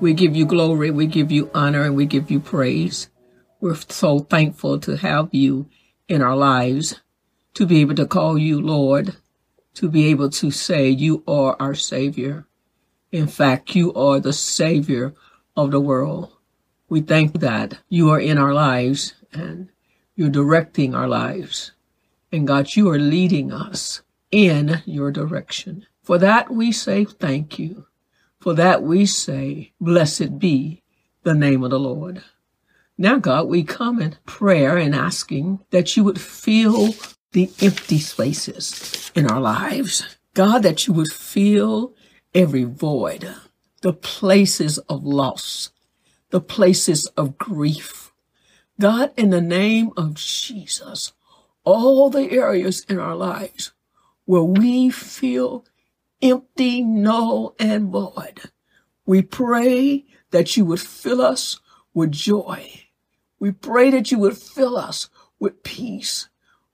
we give you glory, we give you honor, and we give you praise. We're so thankful to have you in our lives, to be able to call you Lord, to be able to say you are our Savior. In fact, you are the Savior of the world. We thank that you are in our lives and you're directing our lives. And God, you are leading us in your direction. For that we say thank you. For that we say, blessed be the name of the Lord. Now, God, we come in prayer and asking that you would fill the empty spaces in our lives. God, that you would fill every void, the places of loss, the places of grief. God, in the name of Jesus, all the areas in our lives where we feel empty, null, and void. We pray that you would fill us with joy. We pray that you would fill us with peace.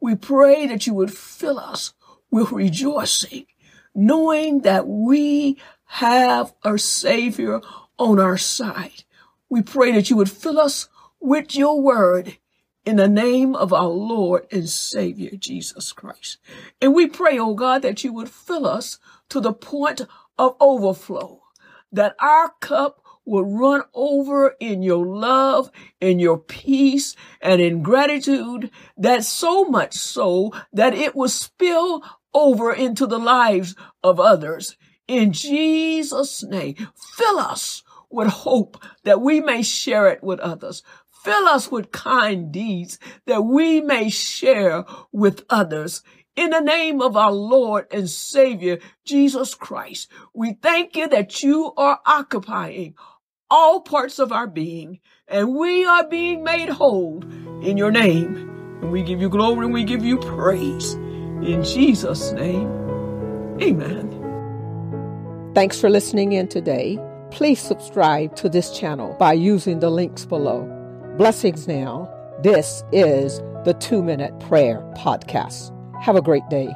We pray that you would fill us with rejoicing, knowing that we have our Savior on our side. We pray that you would fill us with your word in the name of our Lord and Savior, Jesus Christ. And we pray, oh God, that you would fill us to the point of overflow, that our cup will run over in your love, in your peace, and in gratitude, that so much so that it will spill over into the lives of others. In Jesus' name, fill us with hope that we may share it with others. Fill us with kind deeds that we may share with others. In the name of our Lord and Savior, Jesus Christ, we thank you that you are occupying all parts of our being and we are being made whole in your name. And we give you glory and we give you praise. In Jesus' name, amen. Thanks for listening in today. Please subscribe to this channel by using the links below. Blessings now. This is the Two Minute Prayer Podcast. Have a great day.